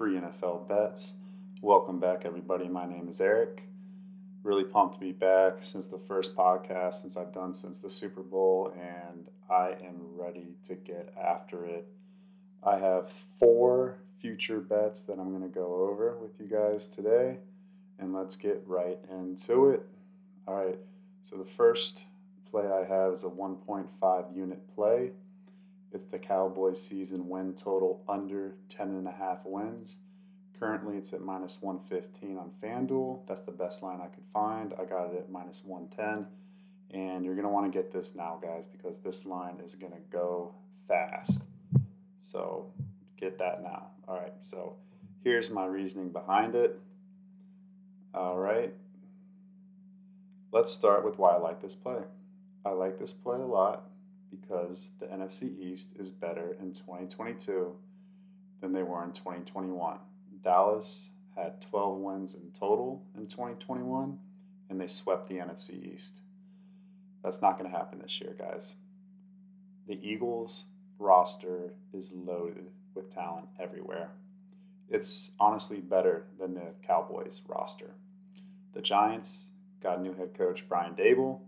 free NFL bets. Welcome back, everybody. My name is Eric. Really pumped to be back since the first podcast, since I've done since the Super Bowl, and I am ready to get after it. I have four future bets that I'm going to go over with you guys today, and let's get right into it. All right, so the first play I have is a 1.5 unit play. It's the Cowboys season win total under 10.5 wins. Currently, it's at minus 115 on FanDuel. That's the best line I could find. I got it at minus 110. And you're going to want to get this now, guys, because this line is going to go fast. So get that now. All right, so here's my reasoning behind it. All right, let's start with why I like this play. I like this play a lot because the NFC East is better in 2022 than they were in 2021. Dallas had 12 wins in total in 2021 and they swept the NFC East. That's not going to happen this year, guys. The Eagles roster is loaded with talent everywhere. It's honestly better than the Cowboys roster. The Giants got new head coach Brian Daboll.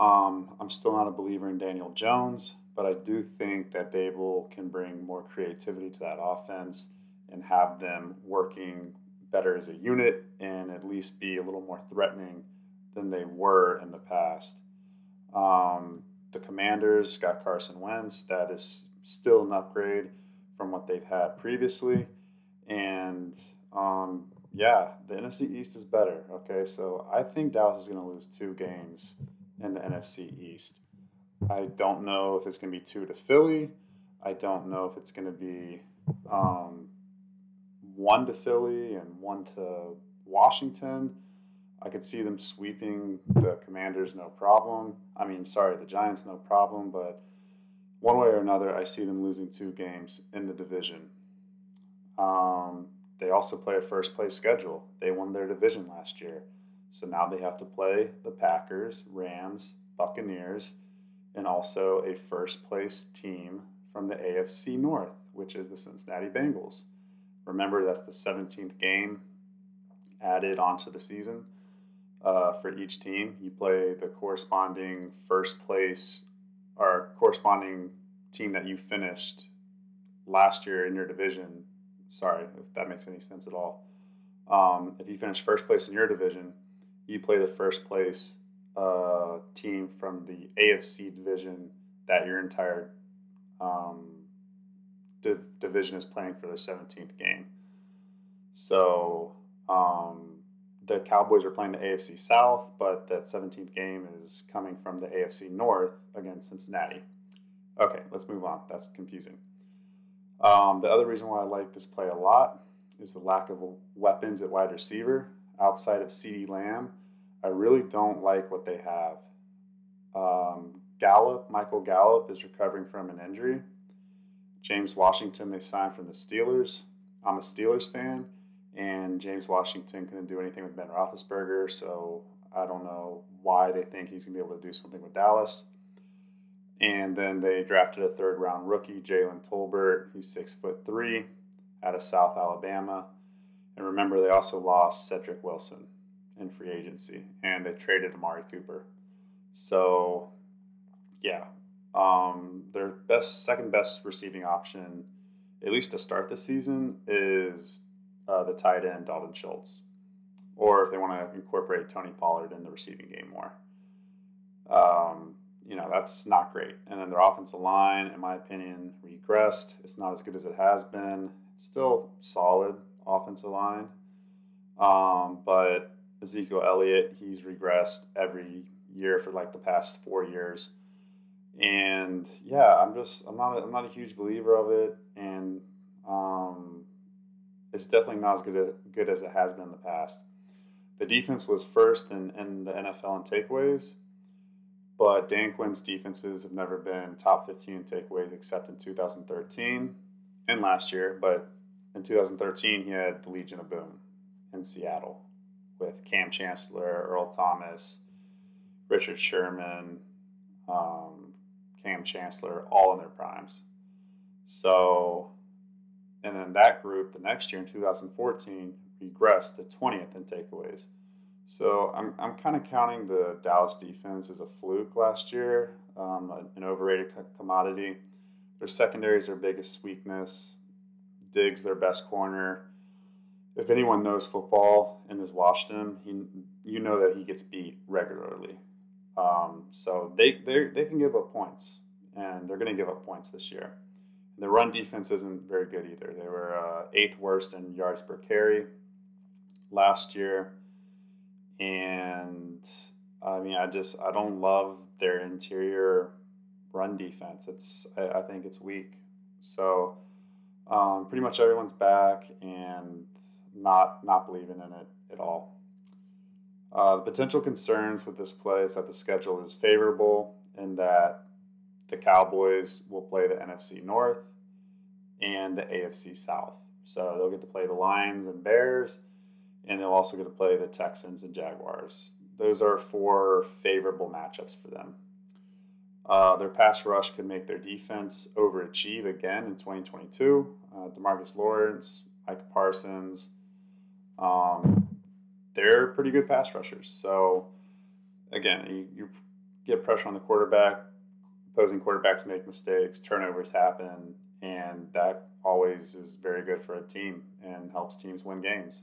Um, I'm still not a believer in Daniel Jones, but I do think that Daboll can bring more creativity to that offense and have them working better as a unit and at least be a little more threatening than they were in the past. Um, the Commanders got Carson Wentz. That is still an upgrade from what they've had previously. And um, yeah, the NFC East is better. Okay, so I think Dallas is going to lose two games in the NFC East. I don't know if it's going to be two to Philly. I don't know if it's going to be um, one to Philly and one to Washington. I could see them sweeping the Commanders, no problem. I mean, sorry, the Giants, no problem. But one way or another, I see them losing two games in the division. Um, they also play a first place schedule. They won their division last year. So now they have to play the Packers, Rams, Buccaneers, and also a first place team from the AFC North, which is the Cincinnati Bengals. Remember, that's the 17th game added onto the season uh, for each team. You play the corresponding first place or corresponding team that you finished last year in your division. Sorry if that makes any sense at all. Um, if you finish first place in your division, you play the first place uh, team from the AFC division that your entire um, div- division is playing for their 17th game. So um, the Cowboys are playing the AFC South, but that 17th game is coming from the AFC North against Cincinnati. Okay, let's move on. That's confusing. Um, the other reason why I like this play a lot is the lack of weapons at wide receiver outside of CeeDee Lamb. I really don't like what they have. Um, Gallup, Michael Gallup, is recovering from an injury. James Washington, they signed from the Steelers. I'm a Steelers fan, and James Washington couldn't do anything with Ben Roethlisberger, so I don't know why they think he's going to be able to do something with Dallas. And then they drafted a third round rookie, Jalen Tolbert. He's six foot three, out of South Alabama. And remember, they also lost Cedric Wilson in free agency, and they traded Amari Cooper. So, yeah, um, their best, second best receiving option, at least to start the season, is uh, the tight end Dalton Schultz, or if they want to incorporate Tony Pollard in the receiving game more. Um, you know that's not great. And then their offensive line, in my opinion, regressed. It's not as good as it has been. It's still solid offensive line, um, but Ezekiel Elliott, he's regressed every year for like the past four years. And yeah, I'm just I'm not a, I'm not a huge believer of it, and um, it's definitely not as good as, good as it has been in the past. The defense was first in, in the NFL in takeaways, but Dan Quinn's defenses have never been top 15 takeaways except in 2013 and last year. But in 2013, he had the Legion of Boom in Seattle with Kam Chancellor, Earl Thomas, Richard Sherman, um, Kam Chancellor, all in their primes. So, And then that group, the next year in 2014, regressed to 20th in takeaways. So I'm, I'm kind of counting the Dallas defense as a fluke last year, um, an overrated commodity. Their secondary is their biggest weakness. Diggs their best corner. If anyone knows football and has watched him, he you know that he gets beat regularly. Um, so they they they can give up points, and they're going to give up points this year. The run defense isn't very good either. They were uh, eighth worst in yards per carry last year, and I mean I just I don't love their interior run defense. It's I, I think it's weak. So um, pretty much everyone's back and not not believing in it at all. Uh, the potential concerns with this play is that the schedule is favorable and that the Cowboys will play the NFC North and the AFC South. So they'll get to play the Lions and Bears, and they'll also get to play the Texans and Jaguars. Those are four favorable matchups for them. Uh, their pass rush could make their defense overachieve again in 2022. Uh, Demarcus Lawrence, Micah Parsons, um, they're pretty good pass rushers. So, again, you, you get pressure on the quarterback, opposing quarterbacks make mistakes, turnovers happen, and that always is very good for a team and helps teams win games.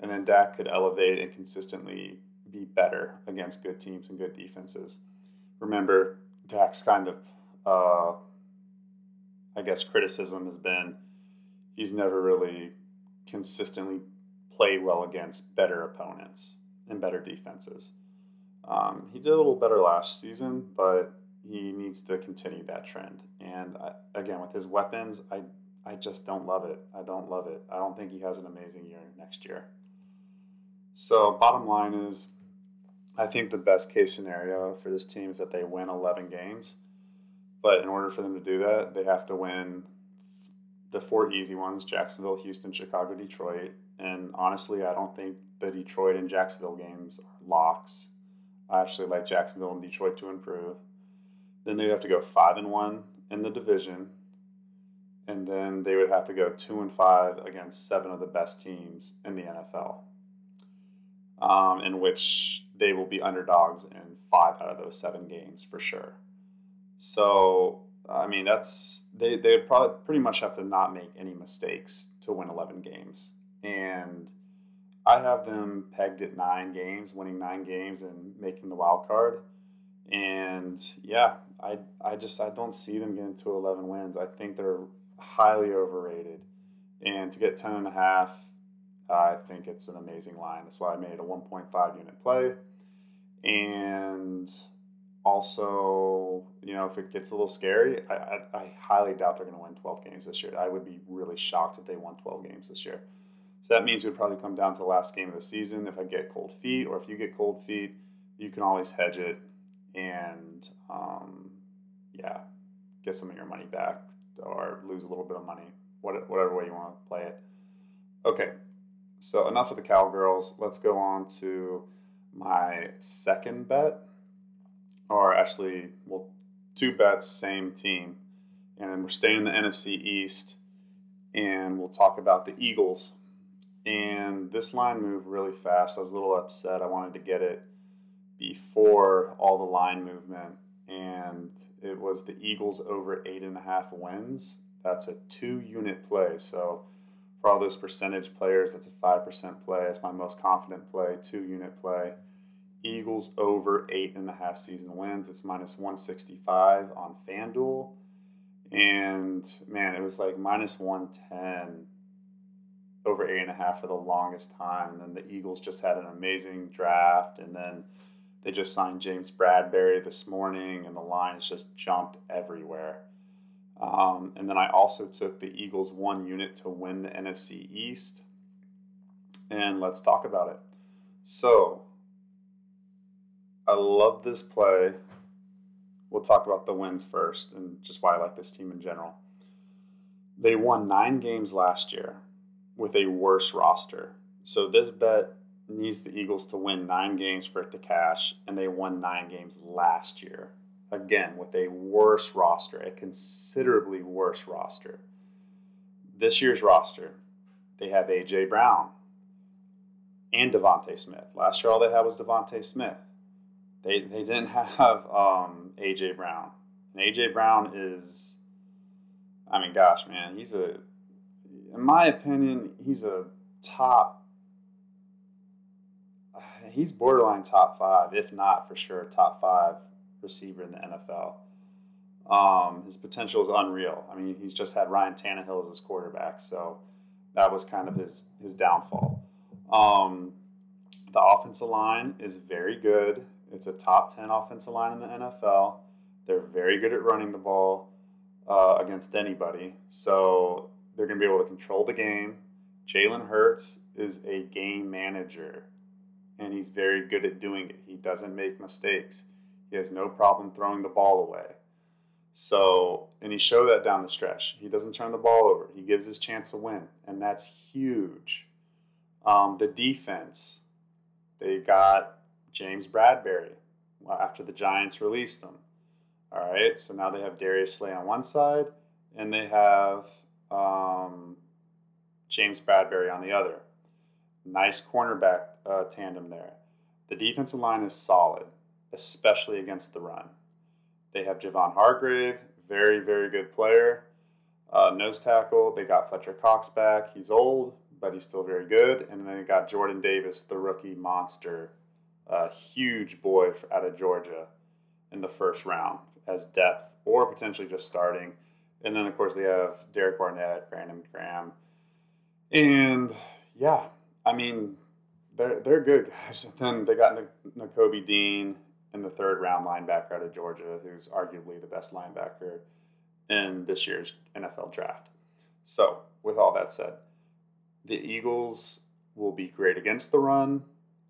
And then Dak could elevate and consistently be better against good teams and good defenses. Remember, Dak's kind of, uh, I guess, criticism has been he's never really consistently played well against better opponents and better defenses. Um, he did a little better last season, but he needs to continue that trend. And I, again, with his weapons, I I just don't love it. I don't love it. I don't think he has an amazing year next year. So, bottom line is, I think the best case scenario for this team is that they win 11 games. But in order for them to do that, they have to win the four easy ones Jacksonville, Houston, Chicago, Detroit. And honestly, I don't think the Detroit and Jacksonville games are locks. I actually like Jacksonville and Detroit to improve. Then they'd have to go 5 and 1 in the division. And then they would have to go 2 and 5 against seven of the best teams in the NFL, um, in which they will be underdogs in five out of those seven games for sure. So, I mean, that's they they probably pretty much have to not make any mistakes to win 11 games. And I have them pegged at nine games, winning nine games and making the wild card. And yeah, I I just I don't see them getting to 11 wins. I think they're highly overrated. And to get 10 and a half, I think it's an amazing line. That's why I made a 1.5 unit play. And also, you know, if it gets a little scary, I, I, I highly doubt they're going to win 12 games this year. I would be really shocked if they won 12 games this year. So that means it would probably come down to the last game of the season. If I get cold feet, or if you get cold feet, you can always hedge it and, um, yeah, get some of your money back or lose a little bit of money, whatever way you want to play it. Okay, so enough of the Cowgirls. Let's go on to my second bet, are actually, well, two bets, same team. And we're staying in the NFC East, and we'll talk about the Eagles. And this line moved really fast. I was a little upset. I wanted to get it before all the line movement, and it was the Eagles over eight and a half wins. That's a two unit play. So for all those percentage players, that's a 5% play. That's my most confident play, two unit play. Eagles over eight and a half season wins. It's minus 165 on FanDuel. And man, it was like minus 110 over eight and a half for the longest time. And then the Eagles just had an amazing draft. And then they just signed James Bradberry this morning, and the lines just jumped everywhere. Um, and then I also took the Eagles one unit to win the NFC East. And let's talk about it. So, I love this play. We'll talk about the wins first and just why I like this team in general. They won nine games last year with a worse roster. So, this bet needs the Eagles to win nine games for it to cash, and they won nine games last year again with a worse roster, a considerably worse roster. this year's roster, they have AJ Brown and DeVonta Smith. Last year, all they had was DeVonta Smith. They they didn't have um, AJ Brown, and AJ Brown is, I mean, gosh, man, he's a, in my opinion, he's a top. He's borderline top five, if not for sure top five receiver in the NFL. Um, his potential is unreal. I mean, he's just had Ryan Tannehill as his quarterback, so that was kind of his his downfall. Um, the offensive line is very good. It's a top ten offensive line in the NFL. They're very good at running the ball uh, against anybody, so they're going to be able to control the game. Jalen Hurts is a game manager, and he's very good at doing it. He doesn't make mistakes. He has no problem throwing the ball away. So, and he showed that down the stretch. He doesn't turn the ball over. He gives his chance to win, and that's huge. Um, the defense, they got James Bradberry after the Giants released him. All right, so now they have Darius Slay on one side, and they have um, James Bradberry on the other. Nice cornerback uh, tandem there. The defensive line is solid, especially against the run. They have Javon Hargrave, very, very good player. Uh, nose tackle, they got Fletcher Cox back. He's old, but he's still very good. And then they got Jordan Davis, the rookie monster, a huge boy out of Georgia in the first round as depth or potentially just starting. And then, of course, they have Derek Barnett, Brandon Graham. And yeah, I mean, they're, they're good guys. And then they got Nakobe Dean in the third round linebacker out of Georgia, who's arguably the best linebacker in this year's NFL draft. So, with all that said, the Eagles will be great against the run,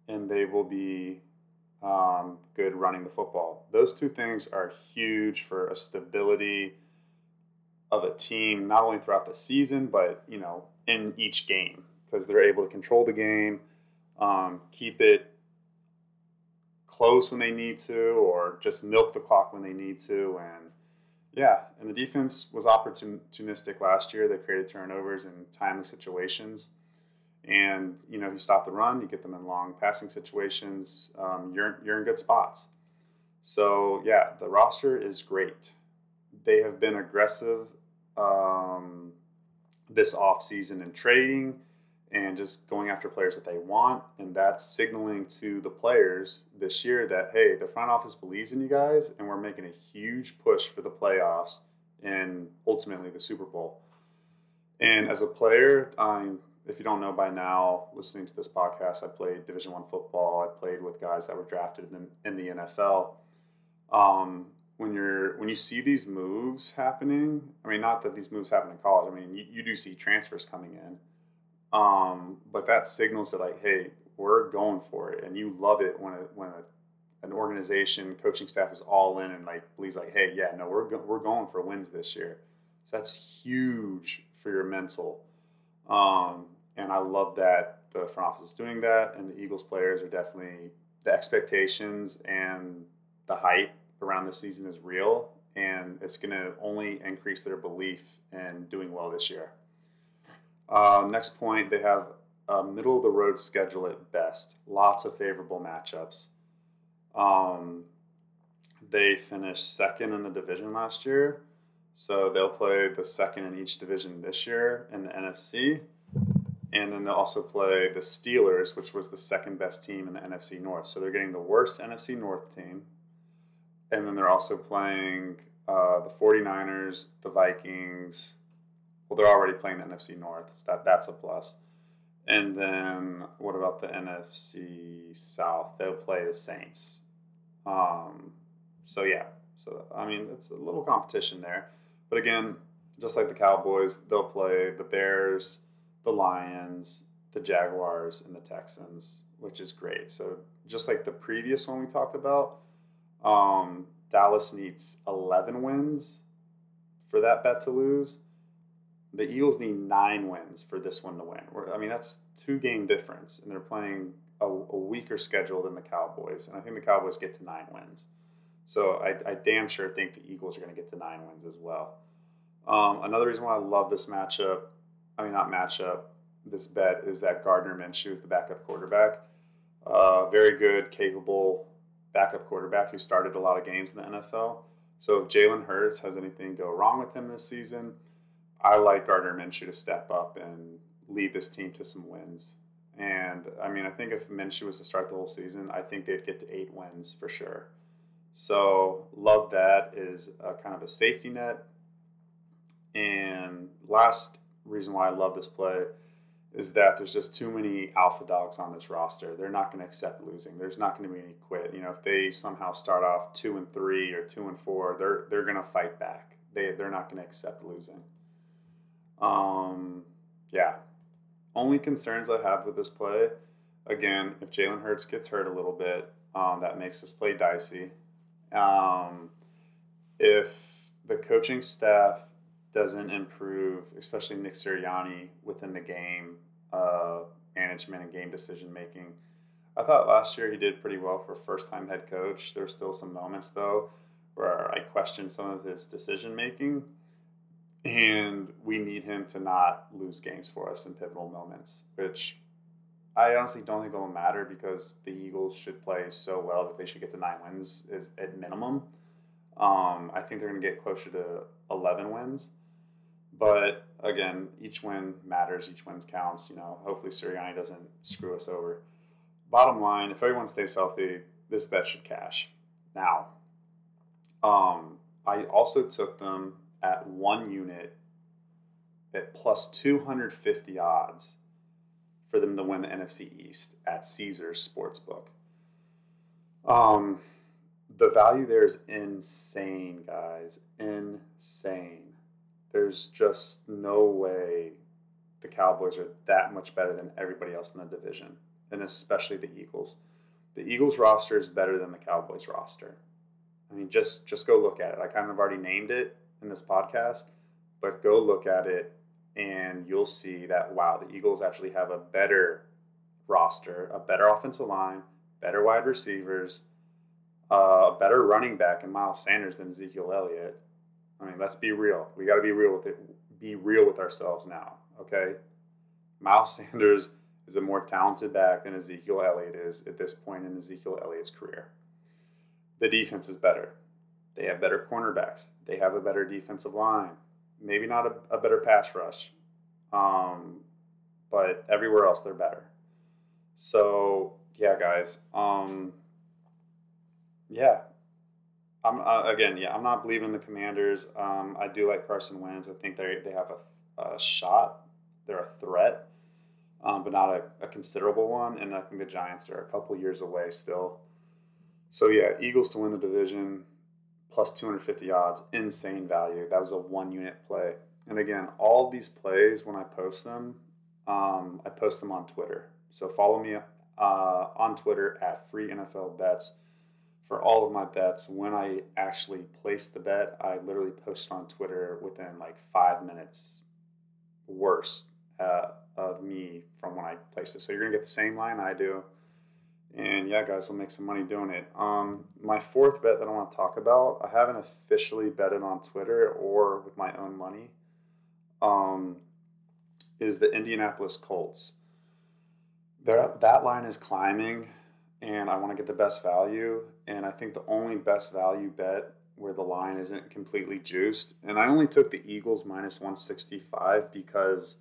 and they will be um, good running the football. Those two things are huge for a stability of a team, not only throughout the season, but you know, in each game, because they're able to control the game, um, keep it close when they need to, or just milk the clock when they need to. And yeah, and the defense was opportunistic last year. They created turnovers in timely situations. And you know, you stop the run, you get them in long passing situations. Um, you're you're in good spots. So yeah, the roster is great. They have been aggressive um, this off season in trading and just going after players that they want. And that's signaling to the players this year that, hey, the front office believes in you guys, and we're making a huge push for the playoffs and ultimately the Super Bowl. And as a player, um, if you don't know by now, listening to this podcast, I played Division One football. I played with guys that were drafted in, in the NFL. Um, when you're when you see these moves happening, I mean, not that these moves happen in college. I mean, you, you do see transfers coming in um, but that signals that like, hey, we're going for it, and you love it when a, when a, an organization, coaching staff is all in and like believes like, hey, yeah, no, we're go- we're going for wins this year. So that's huge for your mental. Um, and I love that the front office is doing that, and the Eagles players are definitely the expectations and the hype around this season is real, and it's going to only increase their belief in doing well this year. Uh, next point, they have a middle of the road schedule at best. Lots of favorable matchups. Um, they finished second in the division last year, so they'll play the second in each division this year in the NFC. And then they'll also play the Steelers, which was the second best team in the NFC North. So they're getting the worst NFC North team. And then they're also playing uh, the 49ers, the Vikings, well, they're already playing the NFC North, so that that's a plus. And then what about the NFC South? They'll play the Saints. Um, so yeah, so I mean it's a little competition there, but again, just like the Cowboys, they'll play the Bears, the Lions, the Jaguars, and the Texans, which is great. So just like the previous one we talked about, um, Dallas needs eleven wins for that bet to lose the Eagles need nine wins for this one to win. I mean, that's two game difference, and they're playing a, a, weaker schedule than the Cowboys, and I think the Cowboys get to nine wins. So I, I damn sure think the Eagles are going to get to nine wins as well. Um, another reason why I love this matchup I mean, not matchup, this bet is that Gardner Minshew is the backup quarterback. Uh, very good, capable backup quarterback who started a lot of games in the NFL. So if Jalen Hurts has anything go wrong with him this season, I like Gardner Minshew to step up and lead this team to some wins. And I mean, I think if Minshew was to start the whole season, I think they'd get to eight wins for sure. So love that is a kind of a safety net. And last reason why I love this play is that there's just too many alpha dogs on this roster. They're not going to accept losing. There's not going to be any quit. You know, if they somehow start off two and three or two and four, they're they're going to fight back. They they're not going to accept losing. Um, yeah. Only concerns I have with this play, again, if Jalen Hurts gets hurt a little bit, um, that makes this play dicey. Um, if the coaching staff doesn't improve, especially Nick Sirianni within the game uh, management and game decision making. I thought last year he did pretty well for first time head coach. There were still some moments though where I questioned some of his decision making, and we need him to not lose games for us in pivotal moments, which I honestly don't think will matter because the Eagles should play so well that they should get to nine wins is at minimum. Um, I think they're going to get closer to 11 wins. But again, each win matters. Each win counts. You know, hopefully Sirianni doesn't screw us over. Bottom line, if everyone stays healthy, this bet should cash. Now, um, I also took them at one unit at plus 250 odds for them to win the NFC East at Caesars Sportsbook. Um, the value there is insane, guys. Insane. There's just no way the Cowboys are that much better than everybody else in the division, and especially the Eagles. The Eagles roster is better than the Cowboys roster. I mean, just just go look at it. I kind of already named it in this podcast, but go look at it and you'll see that wow, the Eagles actually have a better roster, a better offensive line, better wide receivers, uh, a better running back in Miles Sanders than Ezekiel Elliott. I mean, let's be real. We got to be real with it. Be real with ourselves now, okay? Miles Sanders is a more talented back than Ezekiel Elliott is at this point in Ezekiel Elliott's career. The defense is better. They have better cornerbacks. They have a better defensive line. Maybe not a, a better pass rush, um, but everywhere else they're better. So yeah, guys. Um, yeah, I'm uh, again, yeah, I'm not believing the Commanders. Um, I do like Carson Wentz. I think they they have a, a shot. They're a threat, um, but not a, a, considerable one. And I think the Giants are a couple years away still. So yeah, Eagles to win the division, plus 250 odds, insane value. That was a one unit play. And again, all these plays when I post them, um, I post them on Twitter. So follow me uh, on Twitter at Free NFL Bets for all of my bets, when I actually place the bet, I literally post on Twitter within like five minutes worse uh, of me from when I placed it. So you're gonna get the same line I do, and yeah, guys, we'll make some money doing it. Um, my fourth bet that I want to talk about, I haven't officially betted on Twitter or with my own money, um, is the Indianapolis Colts. There, that line is climbing and I want to get the best value. And I think the only best value bet where the line isn't completely juiced, and I only took the Eagles minus 165 because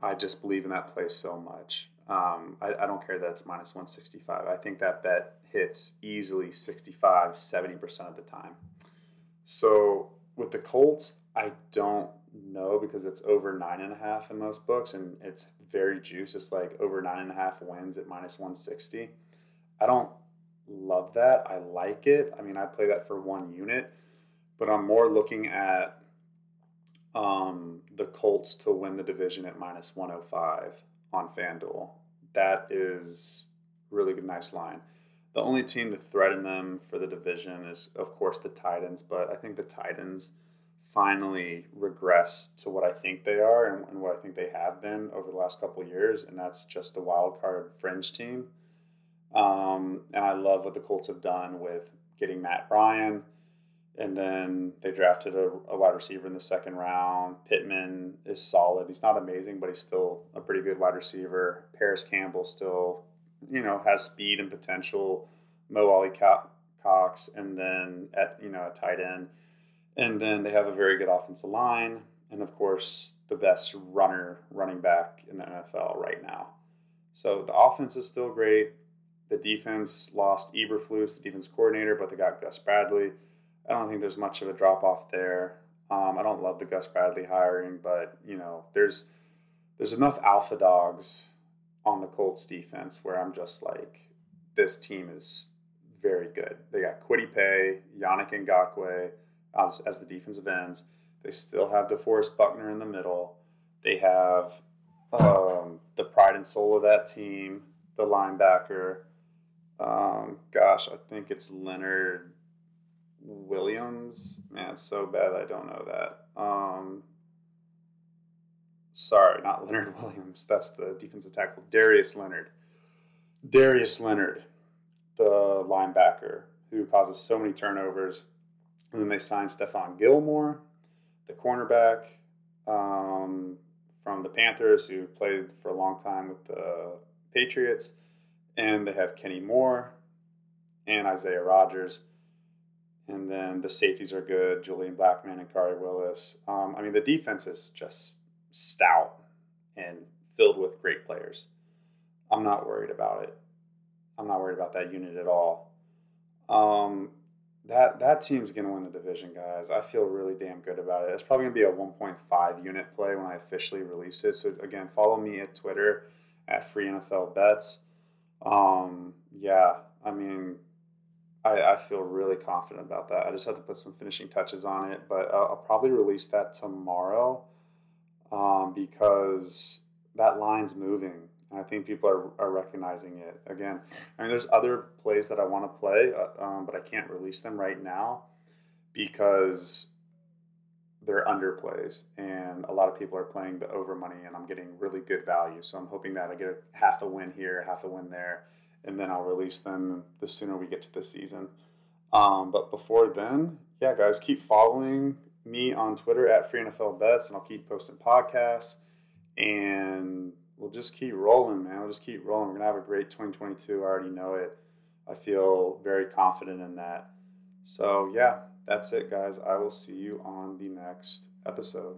I just believe in that play so much. Um, I, I, don't care that it's minus 165. I think that bet hits easily 65, 70% of the time. So with the Colts, I don't know because it's over nine and a half in most books and it's very juiced. It's like over nine and a half wins at minus 160. I don't love that. I like it. I mean, I play that for one unit, but I'm more looking at um, the Colts to win the division at minus 105 on FanDuel. That is really good, nice line. The only team to threaten them for the division is, of course, the Titans, but I think the Titans finally regress to what I think they are and, and what I think they have been over the last couple years, and that's just a wild card fringe team. Um, and I love what the Colts have done with getting Matt Ryan And then they drafted a, a, wide receiver in the second round. Pittman is solid. He's not amazing, but he's still a pretty good wide receiver. Parris Campbell still, you know, has speed and potential. Mo Alie-Cox, and then at you know a tight end, and then they have a very good offensive line, and of course the best runner running back in the NFL right now. So the offense is still great. The defense lost Eberflus, the defense coordinator, but they got Gus Bradley. I don't think there's much of a drop off there. Um, I don't love the Gus Bradley hiring, but you know, there's there's enough alpha dogs on the Colts defense where I'm just like, this team is very good. They got Kwity Paye, Yannick Ngakoue as, as the defensive ends. They still have DeForest Buckner in the middle. They have um, the pride and soul of that team, the linebacker. Um, gosh, I think it's Leonard Williams. Man, it's so bad I don't know that. Um, sorry, not Leonard Williams. That's the defensive tackle. Darius Leonard. Darius Leonard, the linebacker who causes so many turnovers. And then they signed Stephon Gilmore, the cornerback um, from the Panthers, who played for a long time with the Patriots. And they have Kenny Moore and Isaiah Rodgers. And then the safeties are good, Julian Blackmon and Khari Willis. Um, I mean, the defense is just stout and filled with great players. I'm not worried about it. I'm not worried about that unit at all. Um, that that team's going to win the division, guys. I feel really damn good about it. It's probably going to be a 1.5 unit play when I officially release it. So again, follow me at Twitter at Free NFL Bets. Um, yeah, I mean, I, I feel really confident about that. I just have to put some finishing touches on it, but I'll, I'll probably release that tomorrow um, because that line's moving. And I think people are, are recognizing it. Again, I mean, there's other plays that I want to play, uh, um, but I can't release them right now because they're underplays. And a lot of people are playing the over money, and I'm getting really good value. So I'm hoping that I get a half a win here, half a win there, and then I'll release them the sooner we get to the season. Um, but before then, yeah, guys, keep following me on Twitter at Free NFL Bets, and I'll keep posting podcasts. And we'll just keep rolling, man. We'll just keep rolling. We're gonna have a great 2022. I already know it. I feel very confident in that. So yeah, that's it, guys. I will see you on the next episode.